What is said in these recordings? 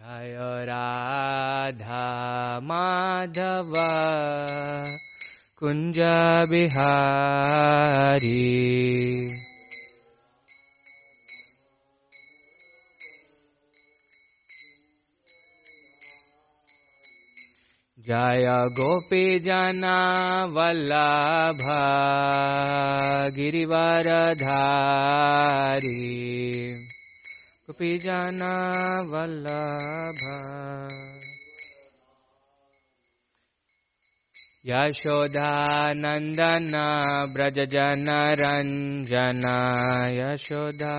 जय राधा माधव। कुञ्ज बिहारी। जय गोपीजना वल्लभ गिरिवरधारी गोपी जना वल्लभा। यशोदानन्दन व्रजनरञ्जना यशोदा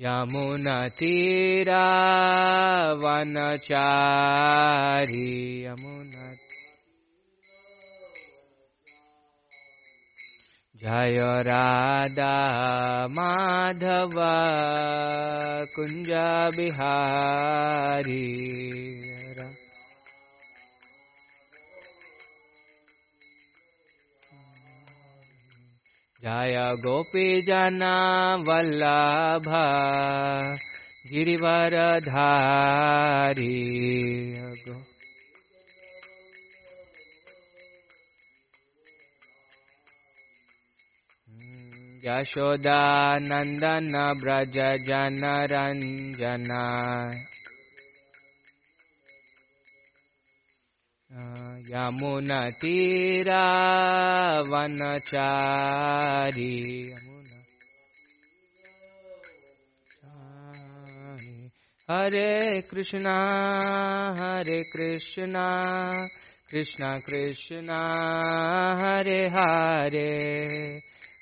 यमुनतीरा वनचारी। यमुना जय राधा माधव कुञ्ज बिहारी जय गोपीजना वल्लभ गिरिवरधारी यशोदानन्दन व्रज जनरञ्जना यमुनतीरावनचारी। यमुना हरे कृष्णा हरे Krishna. Krishna Krishna Hare Hare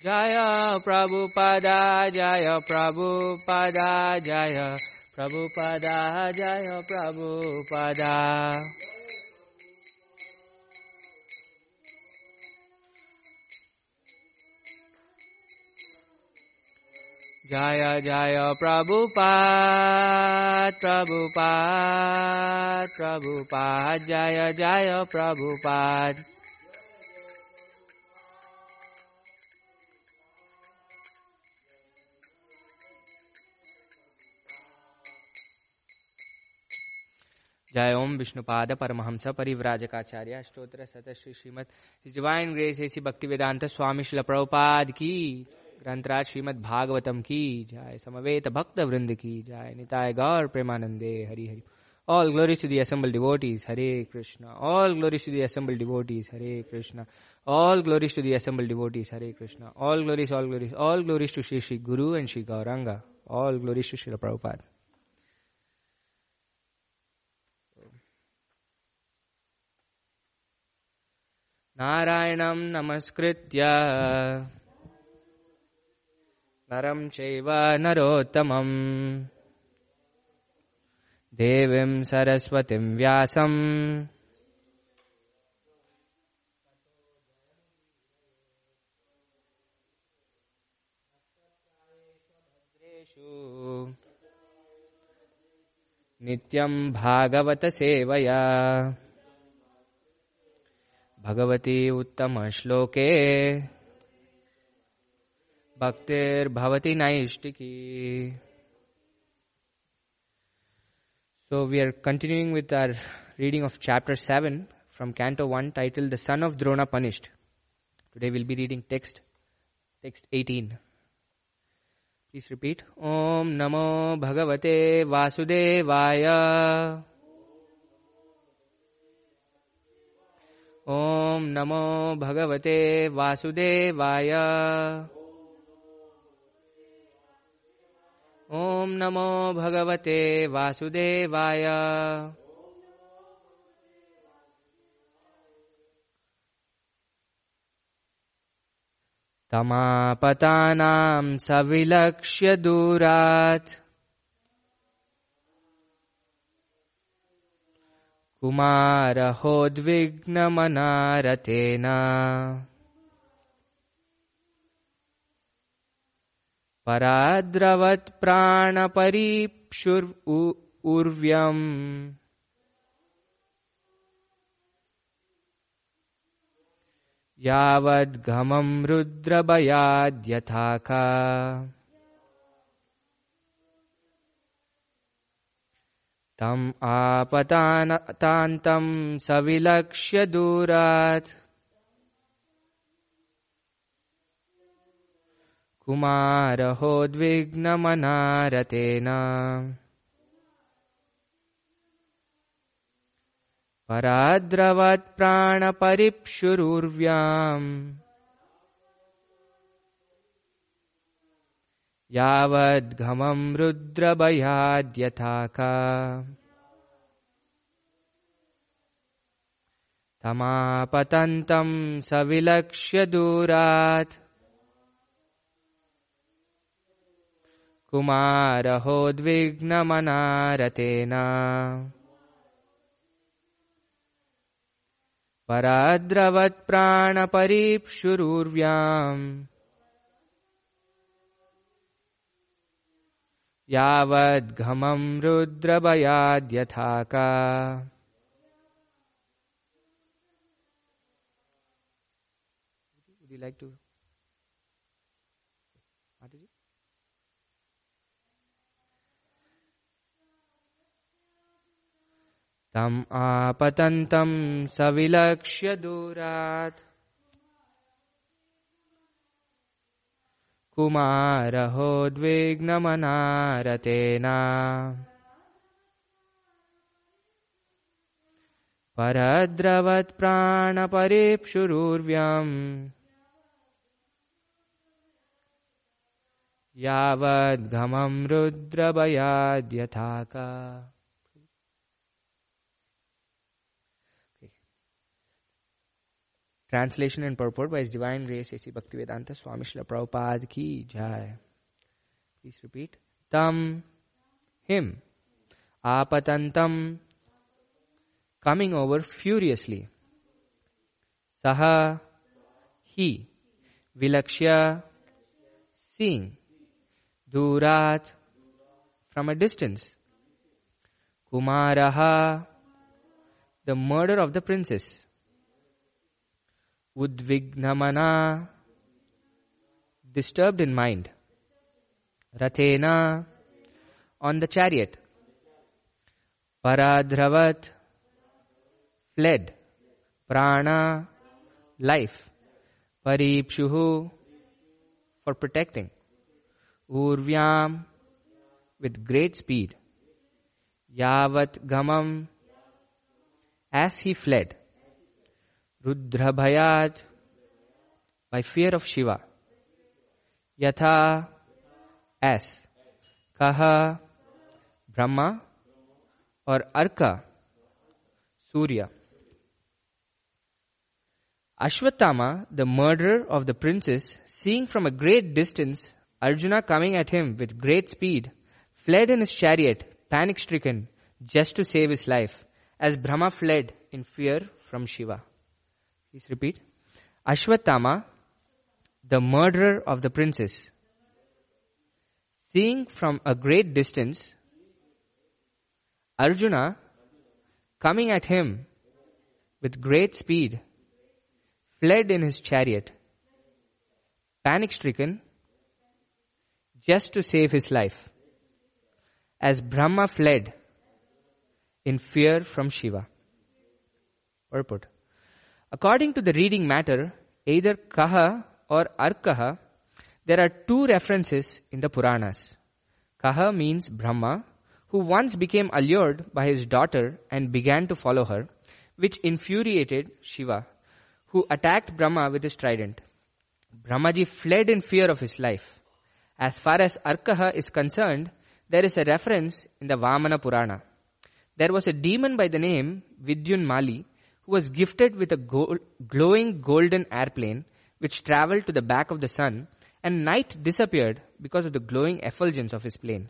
Jaya Prabu Pada Jaya Prabu Pada Jaya Prabu Pada Jaya Prabu Pada Jaya Jaya Prabhupada, Prabu Prabhupada, Jaya Jaya Prabu Prabhupada. जय ओम Vishnupad Paramhans परिव्राजकाचार्य अष्टोत्र Satish Shrimad divine grace A C Bhaktivedanta स्वामी श्री प्रभुपाद की ग्रंथराज श्रीमद भागवतम की जय। समवेत भक्त वृंद की जय। निताय गौर प्रेमानंदे। Hari Hari. All glory to the assembled devotees Hare Krishna all glory to the assembled devotees Hare Krishna all glory to the assembled devotees Hare Krishna all glories all glories all glories to Shri Shri guru and Shri Gauranga all glory to Shri Prabhupada नारायणं नमस्कृत्य। नरं चैव नरोत्तमम्। देवीं सरस्वतीं व्यासम्। नित्यं भागवतसेवया भगवती उत्तम श्लोके भक्तिर्भवती नैष्टिकी so we are continuing with our reading of chapter seven from canto one titled the son of Drona punished today will be reading text text eighteen please repeat ओम नमो भगवते वासुदेवाय ॐ नमो भगवते वासुदेवाय। ॐ नमो भगवते वासुदेवाय। तमापतानां सविलक्ष्य दूरात्। कुमारहोद्विग्नमनारतेन पराद्रवत्प्राणपरीप्षुर् उर्व्यम् यावद्घमं रुद्रबयाद्यथा का तम् आपतानतान्तं सविलक्ष्य दूरात्। कुमारहोद्विग्नमनारतेन पराद्रवत्प्राणपरिप्षुरुर्व्याम् यावद्घमं रुद्रभयाद्यथाका तमापतन्तं सविलक्ष्य दूरात्। कुमारहोद्विग्नमनारतेन। पराद्रवत्प्राणपरीप्सुरुर्व्याम् यावद्घमं like to? Mataji? तम् आपतन्तं सविलक्ष्य दूरात् कुमारहोद्विग्नमनारतेन परद्रवत्प्राणपरीप्सुरुर्व्यम् यावद्घमं रुद्रभयाद्यथाका Translation and purport by His Divine Grace A.C. Bhaktivedanta Swami Srila Prabhupada ki jai. Please repeat. Tam, him, apatantam, coming over furiously. Saha, he, vilakshya, seeing. Durat, from a distance. Kumaraha, the murder of the princess. Udvignamana, disturbed in mind. Rathena, on the chariot. Paradhravat, fled. Prana, life. Paripshuhu, for protecting. Urvyam, with great speed. Yavat gamam, as he fled. Rudrabhayat, by fear of Shiva. Yatha, as. Kaha, Brahma, or Arka, Surya. Ashwatthama, the murderer of the princess, seeing from a great distance Arjuna coming at him with great speed, fled in his chariot, panic stricken, just to save his life, as Brahma fled in fear from Shiva. Please repeat. Ashwatthama, the murderer of the princess, seeing from a great distance Arjuna coming at him with great speed, fled in his chariot, panic stricken, just to save his life, as Brahma fled in fear from Shiva. Purport. According to the reading matter, either Kaha or Arkaha, There are two references in the Puranas. Kaha means Brahma, who once became allured by his daughter and began to follow her, which infuriated Shiva, who attacked Brahma with his trident. Brahmaji fled in fear of his life. As far as Arkaha is concerned, there is a reference in the Vamana Purana. There was a demon by the name Vidyun Mali who was gifted with a gold, glowing golden airplane which traveled to the back of the sun and night disappeared because of the glowing effulgence of his plane.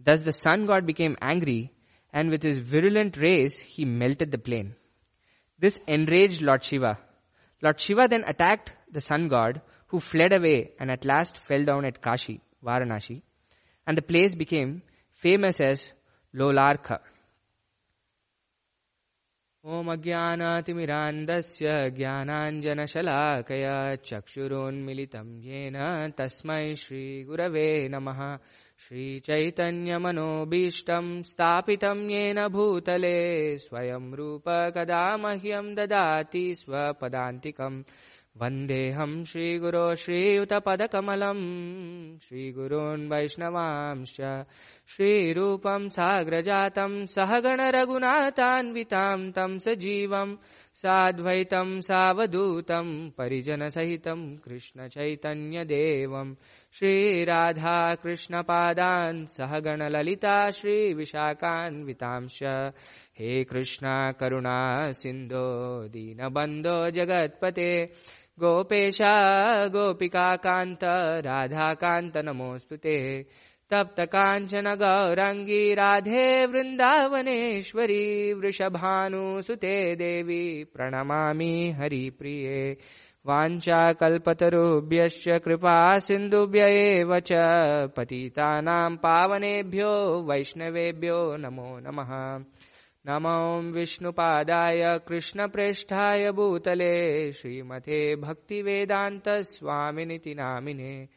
Thus the sun god became angry and with his virulent rays he melted the plane. This enraged Lord Shiva. Lord Shiva then attacked the sun god who fled away and at last fell down at Kashi, Varanasi, and the place became famous as Lolarka. ॐ अज्ञानातिमिरान्दस्य ज्ञानाञ्जनशलाकया चक्षुरोन्मिलितं येन तस्मै श्रीगुरवे नमः। श्रीचैतन्यमनोभीष्टं स्थापितं येन भूतले स्वयं रूप कदा मह्यं ददाति स्वपदान्तिकम् वन्देऽहं श्रीगुरो श्रीयुतपदकमलम् श्रीगुरून् वैष्णवांश्च, श्रीरूपं साग्रजातं सहगणरघुनाथान्वितां तं सजीवं, साद्वैतं सावधूतं परिजनसहितं कृष्णचैतन्यदेवं, श्रीराधाकृष्णपादान् सहगणललिता श्रीविशाखान्वितांश्च। हे कृष्णा, करुणा, सिन्धो, दीनबन्धो, जगत्पते गोपेशा गोपिकान्त राधाकान्त नमोऽस्तु ते। तप्त काञ्चन गौरङ्गी राधे वृन्दावनेश्वरी वृषभानुसुते देवी प्रणमामि हरिप्रिये। वाञ्छाकल्पतरुभ्यश्च कृपा सिन्धुभ्य एव च पतितानां पावनेभ्यो वैष्णवेभ्यो नमो नमः नमो विष्णुपादाय कृष्णप्रेष्ठाय भूतले श्रीमते भक्तिवेदान्तस्वामिनिति नामिने।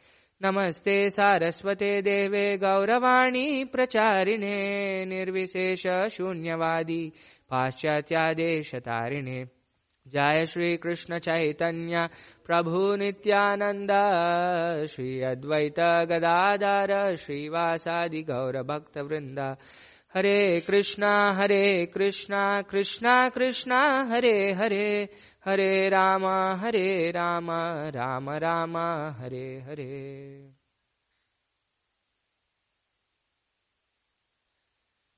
नमस्ते सारस्वते देवे गौरवाणी प्रचारिणे निर्विशेष शून्यवादी पाश्चात्यादेशतारिणे। जय श्री कृष्ण चैतन्य प्रभु Nityanand Shri Advaita Gadadhar श्रीवासादि गौरभक्तवृन्द Hare Krishna, Hare Krishna, Krishna Krishna, Hare Hare, Hare Rama, Hare Rama, Rama Rama, Hare Hare.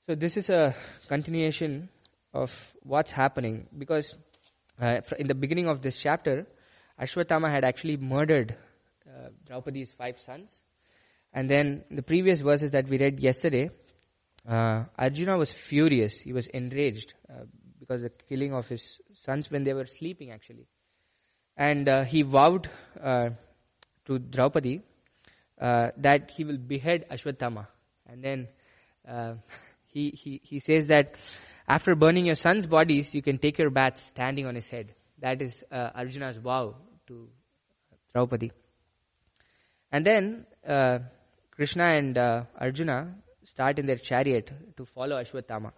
So this is a continuation of what's happening because uh, in the beginning of this chapter, Ashwatthama had actually murdered uh, Draupadi's five sons. And then the previous verses that we read yesterday, uh, Arjuna was furious. He was enraged uh, because of the killing of his sons when they were sleeping, actually. And uh, he vowed uh, to Draupadi uh, that he will behead Ashwatthama. And then uh, he, he, he says that after burning your sons' bodies, you can take your bath standing on his head. That is Arjuna's vow to Draupadi. And then Krishna and Arjuna start in their chariot to follow Ashwatthama.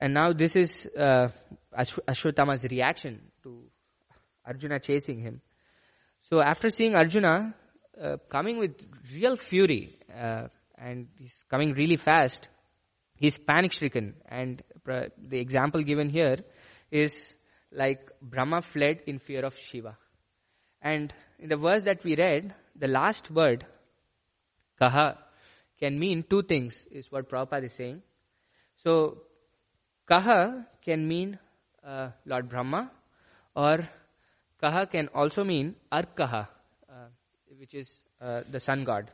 And now this is uh, Ashwatthama's reaction to Arjuna chasing him. So after seeing Arjuna uh, coming with real fury uh, and he's coming really fast, he's panic stricken. And the example given here is like Brahma fled in fear of Shiva. And in the verse that we read, the last word, kaha, can mean two things, is what Prabhupada is saying. So, kaha can mean uh, Lord Brahma, or kaha can also mean Arkaha, uh, which is uh, the sun god.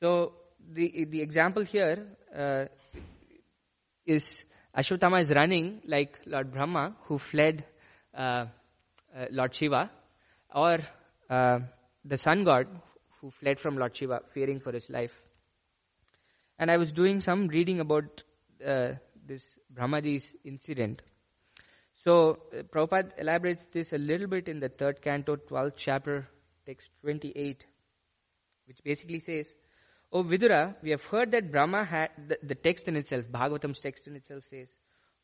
So, the, the example here uh, is Ashwatthama is running like Lord Brahma, who fled uh, uh, Lord Shiva, or the sun god who fled from Lord Shiva, fearing for his life. And I was doing some reading about uh, this Brahmaji's incident. So, uh, Prabhupada elaborates this a little bit in the third canto, 12th chapter, text 28, which basically says, O Vidura, we have heard that Brahma had, the, the text in itself, Bhagavatam's text in itself says,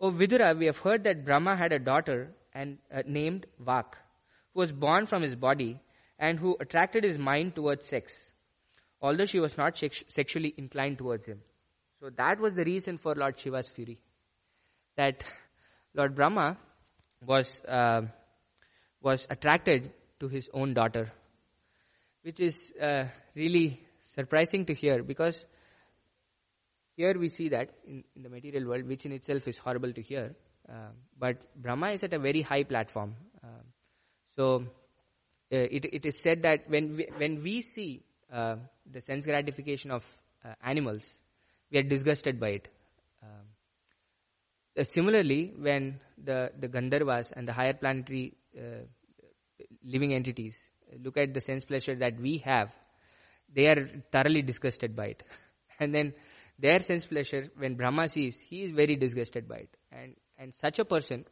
O Vidura, we have heard that Brahma had a daughter and uh, named Vak, who was born from his body and who attracted his mind towards sex, although she was not sex- sexually inclined towards him. So that was the reason for Lord Shiva's fury. That Lord Brahma was, uh, was attracted to his own daughter, which is uh, really surprising to hear because here we see that in, in, the material world, which in itself is horrible to hear, uh, but Brahma is at a very high platform. Uh, so it, it is said that when we, when we see uh, the sense gratification of uh, animals, we are disgusted by it. Um, uh, similarly, when the, the Gandharvas and the higher planetary living entities look at the sense pleasure that we have, they are thoroughly disgusted by it. And then their sense pleasure, when Brahma sees, he is very disgusted by it. And, and such a person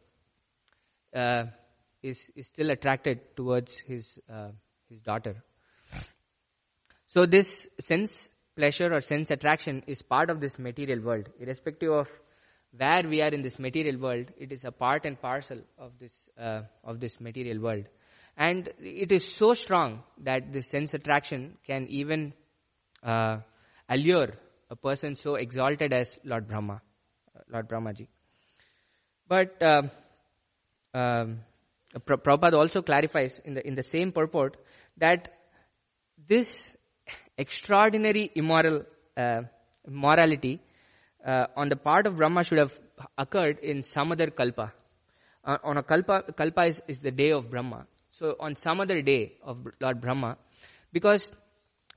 uh, is, is still attracted towards his, uh, his daughter. So this sense pleasure or sense attraction is part of this material world. Irrespective of where we are in this material world, it is a part and parcel of this, uh, of this material world. And it is so strong that the sense attraction can even uh, allure a person so exalted as Lord Brahma, uh, Lord Brahmaji. But uh, um, Prabhupada also clarifies in the, in the same purport that this extraordinary immoral uh, morality uh, on the part of Brahma should have occurred in some other kalpa. Uh, on a kalpa, kalpa is, is the day of Brahma. So on some other day of Lord Brahma, because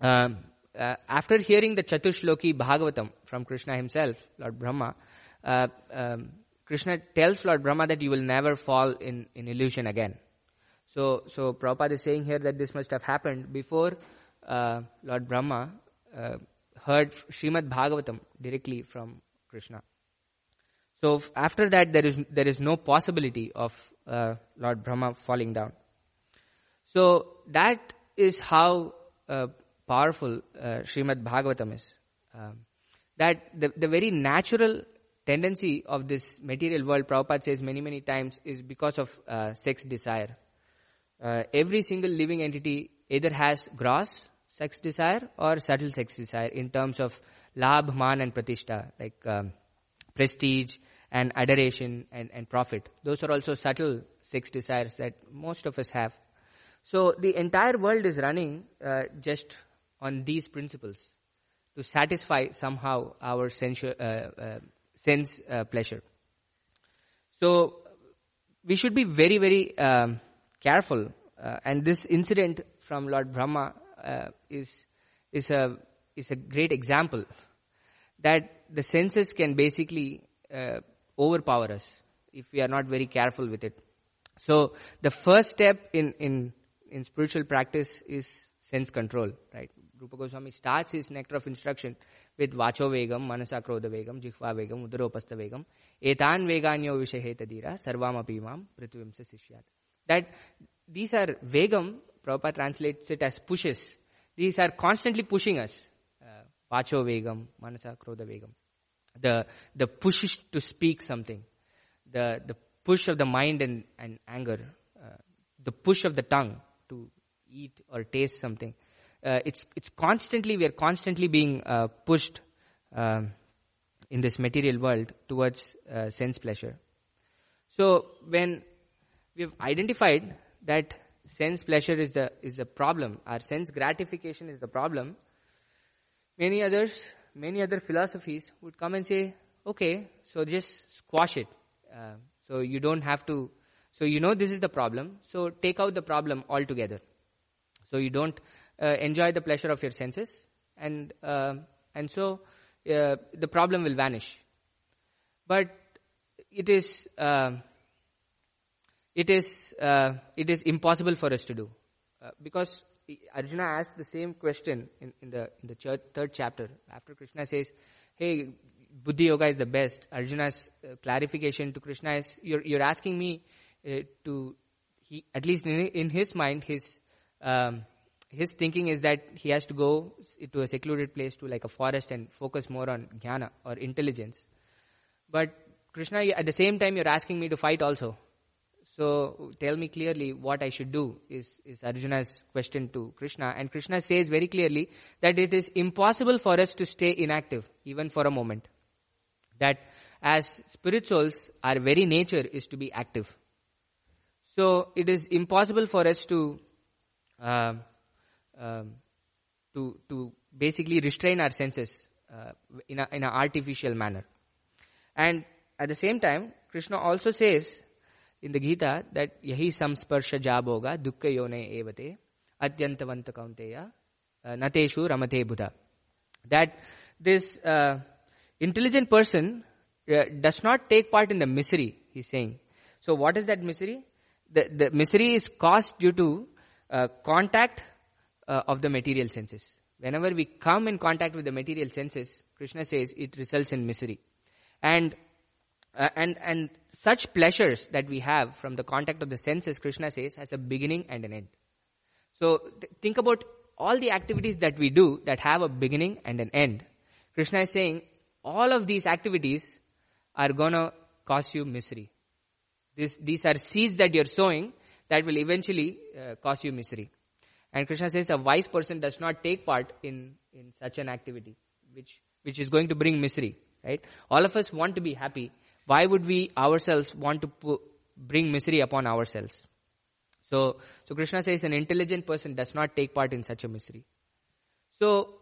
um, uh, after hearing the Chatushloki Bhagavatam from Krishna himself, Lord Brahma, uh, um, Krishna tells Lord Brahma that you will never fall in, in illusion again. So, so Prabhupada is saying here that this must have happened before uh, Lord Brahma uh, heard Srimad Bhagavatam directly from Krishna. So after that, there is there is no possibility of uh, Lord Brahma falling down. So that is how uh, powerful uh, Srimad Bhagavatam is. Um, that the, the very natural tendency of this material world, Prabhupada says many, many times, is because of uh, sex desire. Uh, every single living entity either has gross sex desire or subtle sex desire in terms of labh, man, and pratishtha, like um, prestige and adoration and, and profit. Those are also subtle sex desires that most of us have. So the entire world is running uh, just on these principles to satisfy somehow our sensual, uh, uh, sense uh, pleasure. So we should be very, very um, careful. Uh, and this incident from Lord Brahma uh, is is a is a great example that the senses can basically uh, overpower us if we are not very careful with it. So the first step in in in spiritual practice is sense control, right? Rupa Goswami starts his nectar of instruction with Vacho Vegam, Manasa Krodha Vegam, Jihva Vegam, Udaropasta Vegam, Etan Veganyo Vishaheta Sarvam Apimam, Prithvimsa Sishyat. That these are Vegam, Prabhupada translates it as pushes. These are constantly pushing us. Uh, Vacho Vegam, Manasa Krodha Vegam. The, the push to speak something. The, the push of the mind and, and anger. Uh, the push of the tongue to eat or taste something uh, it's it's constantly we are constantly being uh, pushed um, in this material world towards uh, sense pleasure. So when we have identified that sense pleasure is the is the problem, our sense gratification is the problem. Many others, many other philosophies would come and say, okay, so just squash it. Uh, so you don't have to. So you know this is the problem. So take out the problem altogether. So you don't enjoy the pleasure of your senses, and uh, and so uh, the problem will vanish. But it is it is it is impossible for us to do because Arjuna asked the same question in, in the in the church, third chapter after Krishna says, "Hey, Buddhi Yoga is the best." Arjuna's uh, clarification to Krishna is, "You're you're asking me uh, to he at least in, in his mind his um, his thinking is that he has to go to a secluded place to like a forest and focus more on jnana or intelligence. But Krishna, at the same time, you're asking me to fight also. So tell me clearly what I should do is, is Arjuna's question to Krishna. And Krishna says very clearly that it is impossible for us to stay inactive even for a moment. That as spirit souls, our very nature is to be active. So it is impossible for us to uh, um, to to basically restrain our senses uh, in a in an artificial manner. And at the same time, Krishna also says in the Gita that yahi samsparsha jaboga dukkha yone evate atyantavanta kaunteya uh, nateshu ramate buddha. That this uh, intelligent person uh, does not take part in the misery, he's saying. So what is that misery? The, the misery is caused due to uh, contact uh, of the material senses. Whenever we come in contact with the material senses, Krishna says it results in misery. And uh, and and such pleasures that we have from the contact of the senses, Krishna says, has a beginning and an end. So th- think about all the activities that we do that have a beginning and an end. Krishna is saying all of these activities are gonna cause you misery. This, these are seeds that you're sowing that will eventually uh, cause you misery. And Krishna says a wise person does not take part in, in such an activity, which, which is going to bring misery, right? All of us want to be happy, why would we ourselves want to pu- bring misery upon ourselves? So, so Krishna says an intelligent person does not take part in such a misery. So,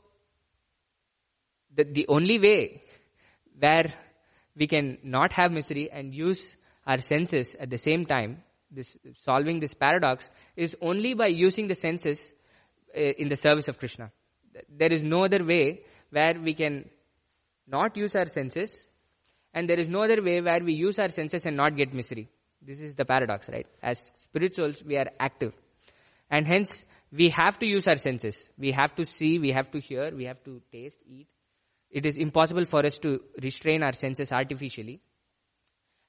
the, the only way where we can not have misery and use our senses at the same time, this, solving this paradox, is only by using the senses uh, in the service of Krishna. There is no other way where we can not use our senses and there is no other way where we use our senses and not get misery. This is the paradox, right? As spirituals, we are active. And hence, we have to use our senses. We have to see, we have to hear, we have to taste, eat. It is impossible for us to restrain our senses artificially.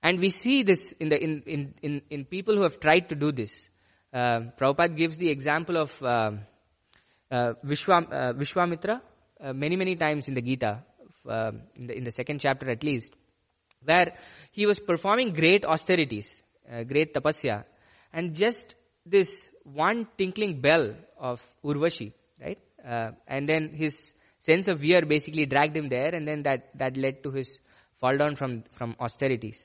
And we see this in, the, in, in, in, in people who have tried to do this. Uh, Prabhupada gives the example of uh, uh, Vishwam, uh, Vishwamitra uh, many, many times in the Gita, uh, in, the, in the second chapter at least where he was performing great austerities, uh, great tapasya, and just this one tinkling bell of Urvashi, right? And then his sense of fear basically dragged him there, and then that, that led to his fall down from, from austerities.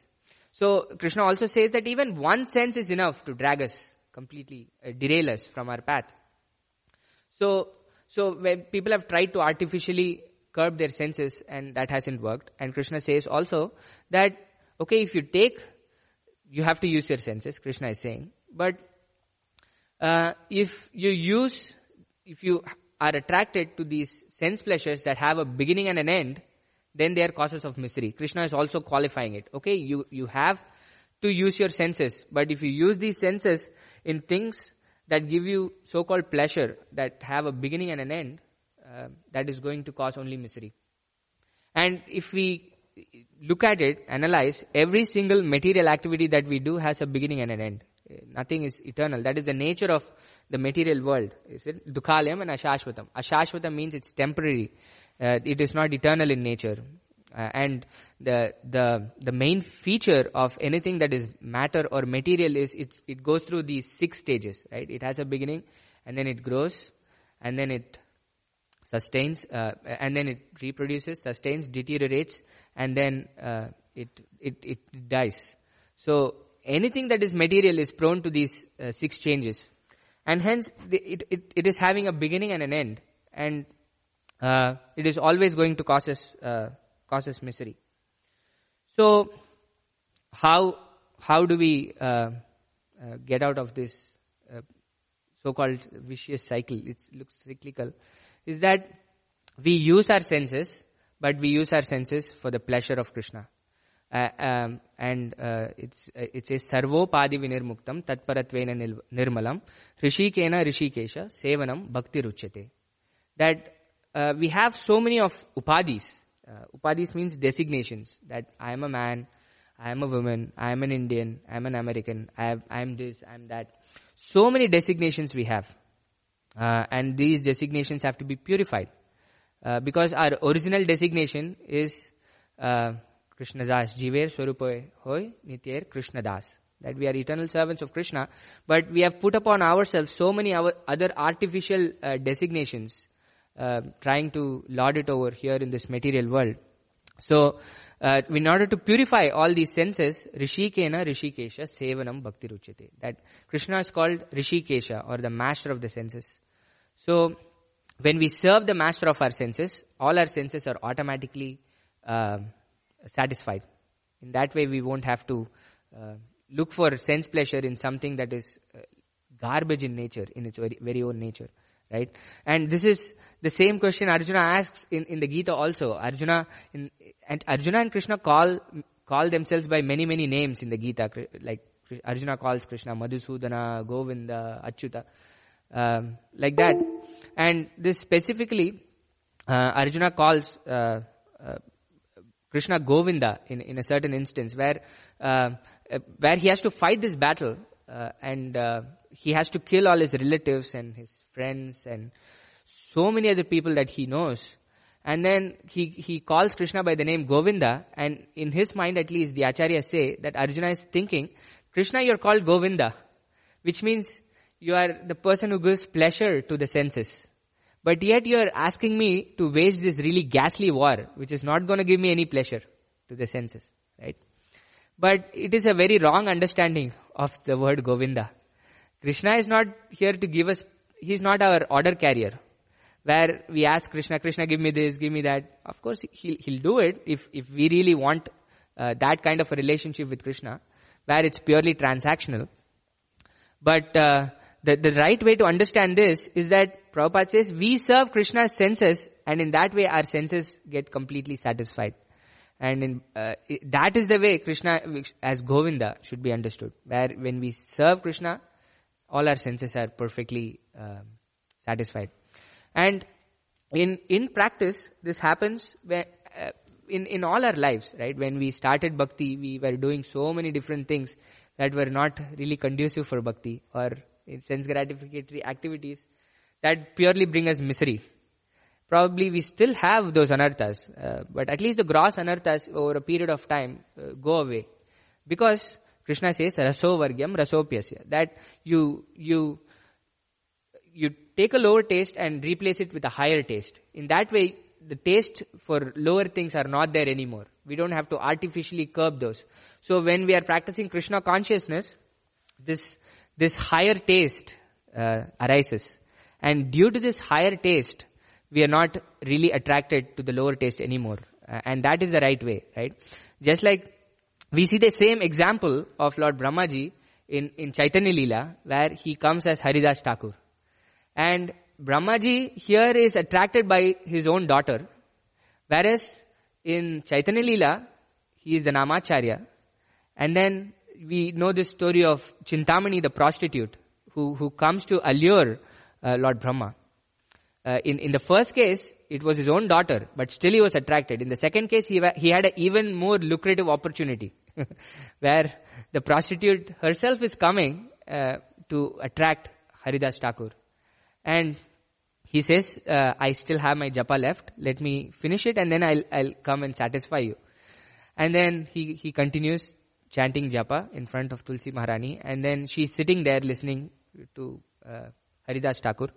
So Krishna also says that even one sense is enough to drag us completely, uh, derail us from our path. So, so when people have tried to artificially curb their senses and that hasn't worked. And Krishna says also that, okay, if you take, you have to use your senses, Krishna is saying. But uh, if you use, if you are attracted to these sense pleasures that have a beginning and an end, then they are causes of misery. Krishna is also qualifying it. Okay, you, you have to use your senses, but if you use these senses in things that give you so-called pleasure, that have a beginning and an end, uh, that is going to cause only misery. And if we look at it, analyze, every single material activity that we do has a beginning and an end. Uh, nothing is eternal. That is the nature of the material world. Is it? Dukhalayam and Ashashvatam. Ashashvatam means it's temporary. Uh, it is not eternal in nature. Uh, and the, the, the main feature of anything that is matter or material is it, it goes through these six stages, right? It has a beginning and then it grows and then it sustains, uh, and then it reproduces, sustains, deteriorates, and then uh, it, it, it dies. So anything that is material is prone to these uh, six changes. And hence, it, it, it is having a beginning and an end. And uh, it is always going to cause us, uh, cause us misery. So, how, how do we uh, get out of this so-called vicious cycle? It looks cyclical is that we use our senses, but we use our senses for the pleasure of Krishna. Uh, um, and uh, it's uh, it says sarvopadi vinirmuktam tatparatvena nirmalam. Rishikena rishikesha sevanam bhakti ruchyate that uh, we have so many of upadis uh, upadis means designations. That i am a man i am a woman i am an indian i am an american i have i am this i am that. So many designations we have. Uh, and these designations have to be purified. Because our original designation is Krishnadas, Jiver Swarupoy Hoy Nityer Krishnadas. that we are eternal servants of Krishna, but we have put upon ourselves so many other artificial uh, designations, uh, trying to lord it over here in this material world. So, uh, in order to purify all these senses, Rishikena Rishikesha Sevanam Bhakti Ruchite. That Krishna is called Rishikesha or the master of the senses. So, when we serve the master of our senses, all our senses are automatically uh, satisfied. In that way, we won't have to uh, look for sense pleasure in something that is uh, garbage in nature, in its very, very own nature. Right? And this is the same question Arjuna asks in, in the Gita also. Arjuna, in, and Arjuna and Krishna call, call themselves by many, many names in the Gita. Like Arjuna calls Krishna Madhusudana, Govinda, Achyuta, um, like that. And this specifically, uh, Arjuna calls uh, uh, Krishna Govinda in, in a certain instance where, uh, where he has to fight this battle uh, and uh, he has to kill all his relatives and his friends and so many other people that he knows. And then he, he calls Krishna by the name Govinda and in his mind at least the Acharyas say that Arjuna is thinking, Krishna you're called Govinda, which means you are the person who gives pleasure to the senses. But yet you are asking me to wage this really ghastly war, which is not going to give me any pleasure to the senses, right? But it is a very wrong understanding of the word Govinda. Krishna is not here to give us, he's not our order carrier. Where we ask Krishna, Krishna give me this, give me that. Of course, he'll, he'll do it if, if we really want uh, that kind of a relationship with Krishna, where it's purely transactional. But uh, the, the right way to understand this is that Prabhupada says we serve Krishna's senses and in that way our senses get completely satisfied. And in, uh, that is the way Krishna as Govinda should be understood. Where when we serve Krishna, all our senses are perfectly uh, satisfied. And in, in practice, this happens uh, in, in all our lives, right? When we started bhakti, we were doing so many different things that were not really conducive for bhakti or sense gratificatory activities that purely bring us misery. Probably we still have those anarthas, uh, but at least the gross anarthas over a period of time uh, go away. Because Krishna says, raso vargyam rasopyasya, that you, you, you take a lower taste and replace it with a higher taste. In that way, the taste for lower things are not there anymore. We don't have to artificially curb those. So when we are practicing Krishna consciousness, this this higher taste uh, arises. And due to this higher taste, we are not really attracted to the lower taste anymore. Uh, and that is the right way, right? Just like we see the same example of Lord Brahmaji in, in Chaitanya Leela, where he comes as Haridas Thakur. And Brahmaji here is attracted by his own daughter, whereas in Chaitanya Leela, he is the Namacharya. And then we know this story of Chintamani, the prostitute, who, who comes to allure uh, Lord Brahma. Uh, in, in the first case, it was his own daughter, but still he was attracted. In the second case, he, he had an even more lucrative opportunity, where the prostitute herself is coming uh, to attract Haridas Thakur. And he says, uh, I still have my japa left, let me finish it and then I'll, I'll come and satisfy you. And then he, he continues chanting japa in front of Tulsi Maharani, and then she's sitting there listening to uh, Haridas Thakur.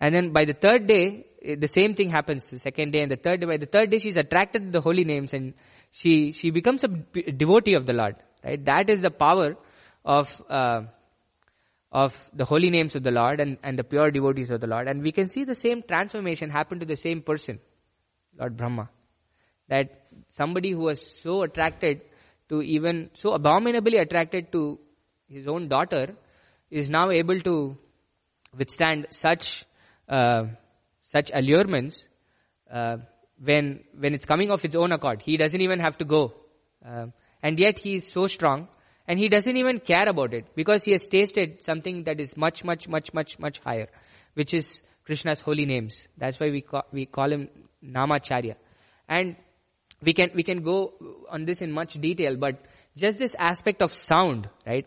And then by the third day, eh, the same thing happens. The second day and the third day. By the third day, she's attracted to the holy names, and she she becomes a devotee of the Lord. Right? That is the power of uh, of the holy names of the Lord and, and the pure devotees of the Lord. And we can see the same transformation happen to the same person, Lord Brahma. That somebody who was so attracted to even so abominably attracted to his own daughter is now able to withstand such uh, such allurements uh, when when it's coming of its own accord. He doesn't even have to go, uh, and yet he is so strong, and he doesn't even care about it because he has tasted something that is much, much, much, much, much higher, which is Krishna's holy names. That's why we call, we call him Namacharya, and we can we can go on this in much detail, but just this aspect of sound, right,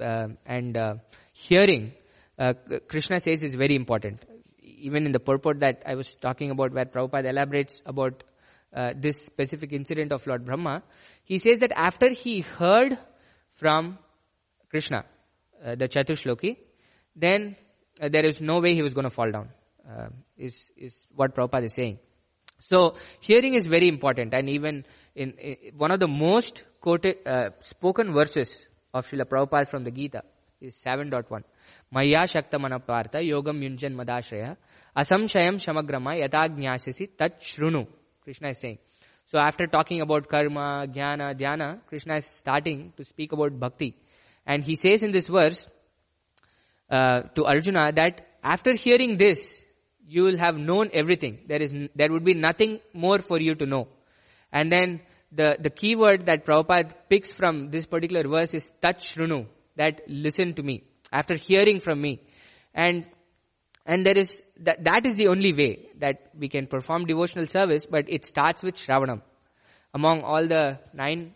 uh, and uh, hearing, uh, Krishna says is very important. Even in the purport that I was talking about, where Prabhupada elaborates about uh, this specific incident of Lord Brahma, he says that after he heard from Krishna, uh, the Chatushloki, then uh, there is no way he was going to fall down, uh, is, is what Prabhupada is saying. So, hearing is very important, and even in, in one of the most quoted, uh, spoken verses of Srila Prabhupada from the Gita is 7.1. Shakta Manapartha Yogam Yunjan Madashraya Asamshayam Shamagrama Yatagnyasisi Tat Shrunu. Krishna is saying. So after talking about karma, jnana, dhyana, Krishna is starting to speak about bhakti. And he says in this verse uh, to Arjuna that after hearing this, you will have known everything. There is, there would be nothing more for you to know. And then the, the key word that Prabhupada picks from this particular verse is touch shrunu, that listen to me, after hearing from me. And, and there is, that, that is the only way that we can perform devotional service, but it starts with Shravanam. Among all the nine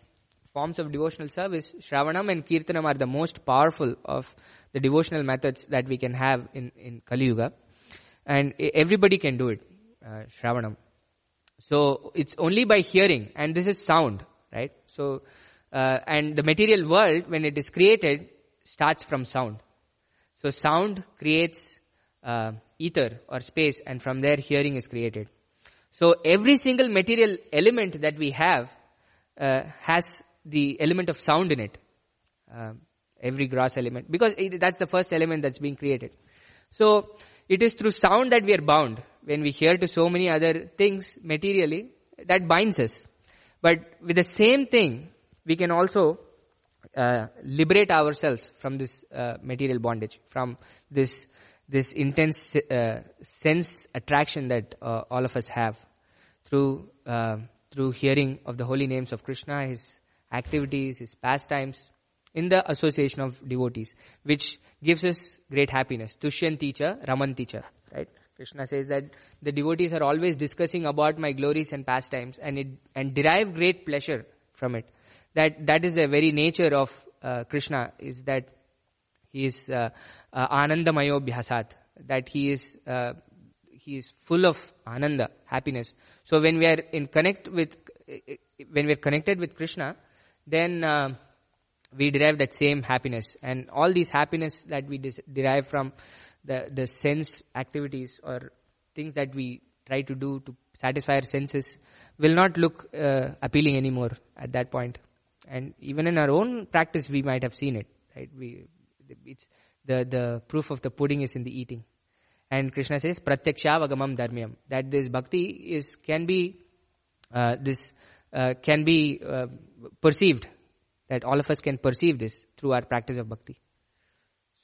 forms of devotional service, Shravanam and Kirtanam are the most powerful of the devotional methods that we can have in, in Kali Yuga. And everybody can do it, uh, Shravanam. So it's only by hearing, and this is sound, right? So, uh, and the material world, when it is created, starts from sound. So sound creates uh, ether or space, and from there hearing is created. So every single material element that we have uh, has the element of sound in it. Uh, every grass element, because it, that's the first element that's being created. So it is through sound that we are bound. When we hear to so many other things materially, that binds us. But with the same thing, we can also uh, liberate ourselves from this uh, material bondage, from this this intense uh, sense attraction that uh, all of us have through uh, through hearing of the holy names of Krishna, his activities, his pastimes, in the association of devotees, which gives us great happiness. Tushyanti cha, Ramanti cha, right? Krishna says that the devotees are always discussing about my glories and pastimes and it, and derive great pleasure from it. That, that is the very nature of uh, Krishna is that he is uh, uh, anandamayo bhyasat, that he is, uh, he is full of ananda, happiness. So when we are in connect with, when we are connected with Krishna, then uh, we derive that same happiness. And all these happiness that we dis- derive from the, the sense activities or things that we try to do to satisfy our senses will not look uh, appealing anymore at that point. And even in our own practice, we might have seen it. Right? We, it's the the proof of the pudding is in the eating. And Krishna says, "Pratyaksha vagamam dharmyam." That this bhakti is can be uh, this uh, can be uh, perceived that all of us can perceive this through our practice of bhakti.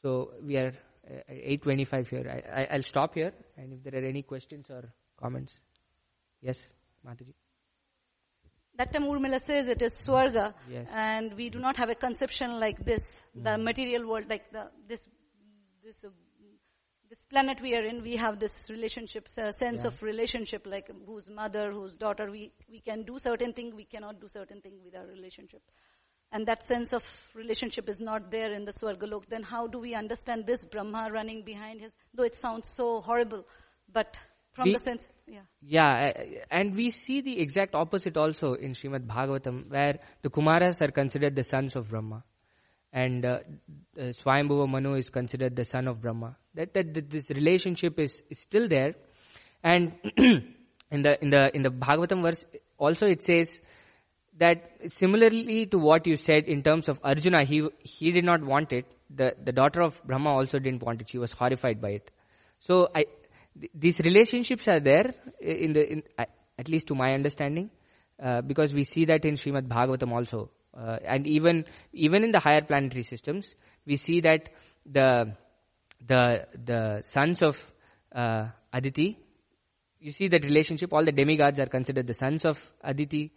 So we are uh, 8.25 here. I, I, will stop here and if there are any questions or comments. Yes, Mataji. Dr. Urmila says it is Swarga Yes. and we do not have a conception like this, the Hmm. material world, like the, this, this, uh, this planet we are in, we have this relationship, uh, sense Yeah. of relationship, like whose mother, whose daughter, we, we can do certain thing, we cannot do certain thing with our relationship. And that sense of relationship is not there in the Swargalok. Then how do we understand this Brahma running behind his, though it sounds so horrible, but from We- the sense, yeah. Yeah, and we see the exact opposite also in Srimad Bhagavatam, where the Kumaras are considered the sons of Brahma, and uh, uh, Swayambhuva Manu is considered the son of Brahma. That, that, that this relationship is, is still there, and in the in the in the Bhagavatam verse also it says that similarly to what you said in terms of Arjuna, he he did not want it. The the daughter of Brahma also didn't want it. She was horrified by it. So I, th- these relationships are there in the in, uh, at least to my understanding, uh, because we see that in Srimad Bhagavatam also, uh, and even even in the higher planetary systems, we see that the the the sons of uh, Aditi. You see that relationship. All the demigods are considered the sons of Aditi.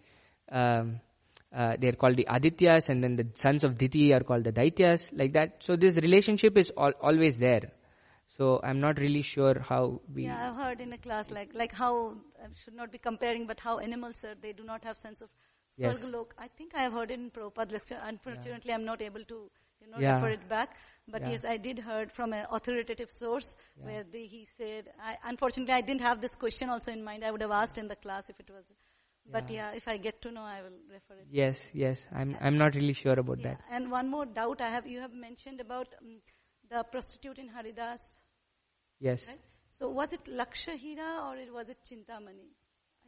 Um, uh, they are called the Adityas, and then the sons of Diti are called the Daityas, like that. So this relationship is al- always there. So I'm not really sure how we. Yeah, I've heard in a class like like how I should not be comparing, but how animals are they do not have sense of Yes. Swargalok. I think I have heard it in Prabhupada lecture. Unfortunately, I'm not able to you know Yeah. refer it back. But Yeah. yes, I did heard from an authoritative source where they, he said. I, unfortunately, I didn't have this question also in mind. I would have asked in the class if it was But yeah, if I get to know, I will refer it. Yes, yes. I'm I'm not really sure about Yeah. that. And one more doubt I have. You have mentioned about um, the prostitute in Haridas, Yes. right? So was it Lakshahira or it was it Chintamani?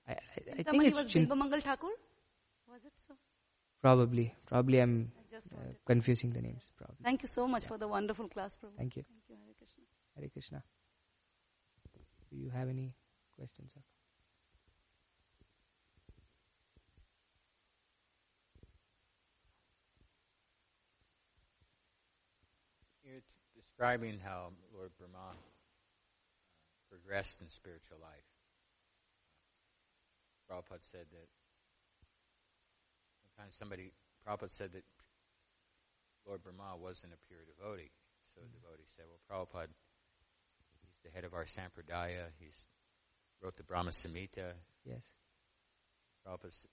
I, I, I think Chintamani it's was Chin- Bilbamangal Thakur? Was it so? probably. Probably I'm uh, confusing the names. Probably. Thank you so much for the wonderful class, Prabhu. Thank you. Thank you, Hare Krishna. Hare Krishna. Do you have any questions? sir? You're t- describing how Lord Brahma progressed in spiritual life. Prabhupada said that sometimes somebody, Prabhupada said that Lord Brahma wasn't a pure devotee. So a devotee said, well, Prabhupada, he's the head of our Sampradaya. He's wrote the Brahma Samhita. Yes. Prabhupada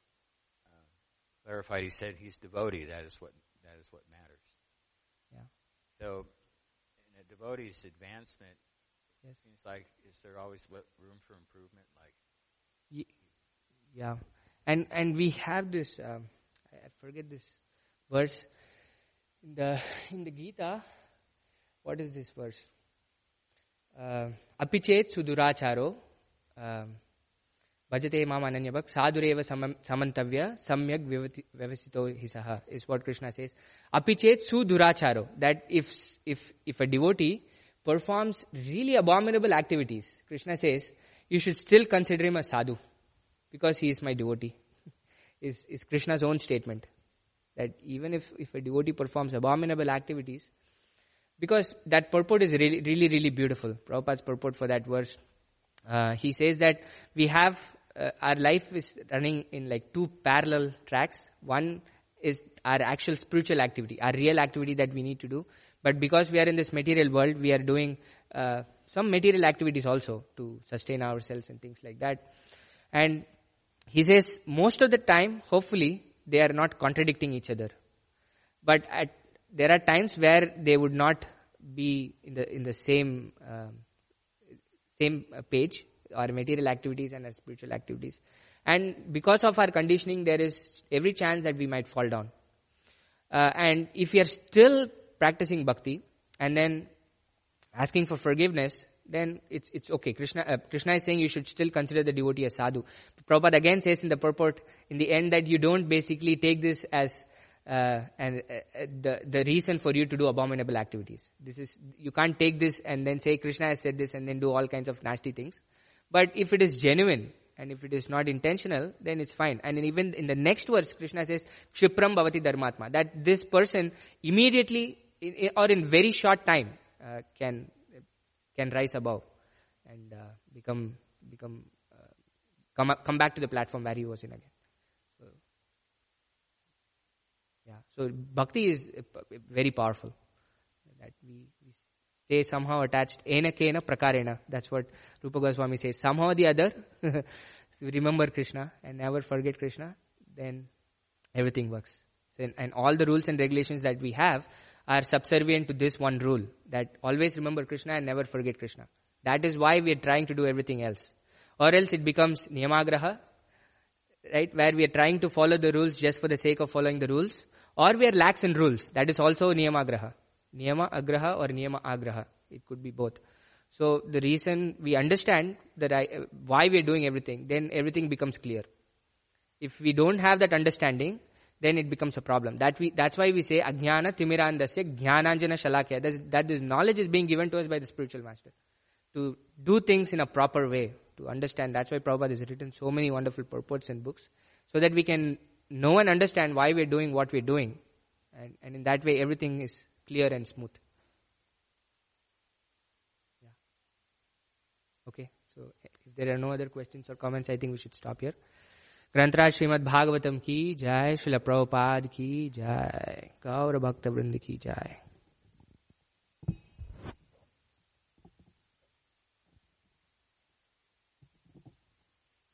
uh, clarified, he said he's devotee. That is what, that is what matters. Yeah. So, in a devotee's advancement, Yes. it seems like is there always room for improvement? Like, Ye- yeah and and we have this um, I forget this verse in the in the Gita what is this verse uh, apichet suduracharo um, bhajate mam ananyabhak sadureva samantavya samyak vyavasito hisaha is what krishna says apichet suduracharo that if if if a devotee performs really abominable activities krishna says you should still consider him a sadhu because he is my devotee is is krishna's own statement that even if if a devotee performs abominable activities because that purport is really, really, really beautiful. Prabhupada's purport for that verse. Uh, he says that we have, uh, our life is running in like two parallel tracks. One is our actual spiritual activity, our real activity that we need to do. But because we are in this material world, we are doing uh, some material activities also to sustain ourselves and things like that. And he says most of the time, hopefully, they are not contradicting each other. But at, there are times where they would not be in the in the same um, same uh, page our material activities and our spiritual activities. And because of our conditioning there is every chance that we might fall down. Uh, and if we are still practicing bhakti and then asking for forgiveness then it's it's okay. Krishna uh, krishna is saying you should still consider the devotee as sadhu. Prabhupada again says in the purport in the end that you don't basically take this as uh, and uh, uh, the the reason for you to do abominable activities. This is you can't take this and then say krishna has said this and then do all kinds of nasty things. But if it is genuine and if it is not intentional then it's fine. And even in the next verse krishna says kshipram bhavati dharmatma that this person immediately in, in- or in very short time uh, can can rise above and uh, become become uh, come up, come back to the platform where he was in again. So, yeah, so bhakti is uh, very powerful. That we, we stay somehow attached. Ena kena prakarena. That's what Rupa Goswami says. Somehow or the other, so remember Krishna and never forget Krishna. Then everything works. So, and, and all the rules and regulations that we have are subservient to this one rule that always remember Krishna and never forget Krishna. That is why we are trying to do everything else. Or else it becomes niyamagraha, right? Where we are trying to follow the rules just for the sake of following the rules. Or we are lax in rules. That is also niyamagraha. Niyama agraha or niyama agraha. It could be both. So the reason we understand that I, uh, why we are doing everything, then everything becomes clear. If we don't have that understanding, then it becomes a problem. That we, that's why we say ajnana timirandasya jnananjana shalakya. That's, that this knowledge is being given to us by the spiritual master to do things in a proper way, to understand. That's why Prabhupada has written so many wonderful purports and books, so that we can know and understand why we're doing what we're doing. And, and in that way, everything is clear and smooth. Yeah. Okay, so if there are no other questions or comments, I think we should stop here. ग्रंथराज Shrimad Bhagavatam की जय शिल प्रभुपाद की जय गौर भक्त वृंद की जय।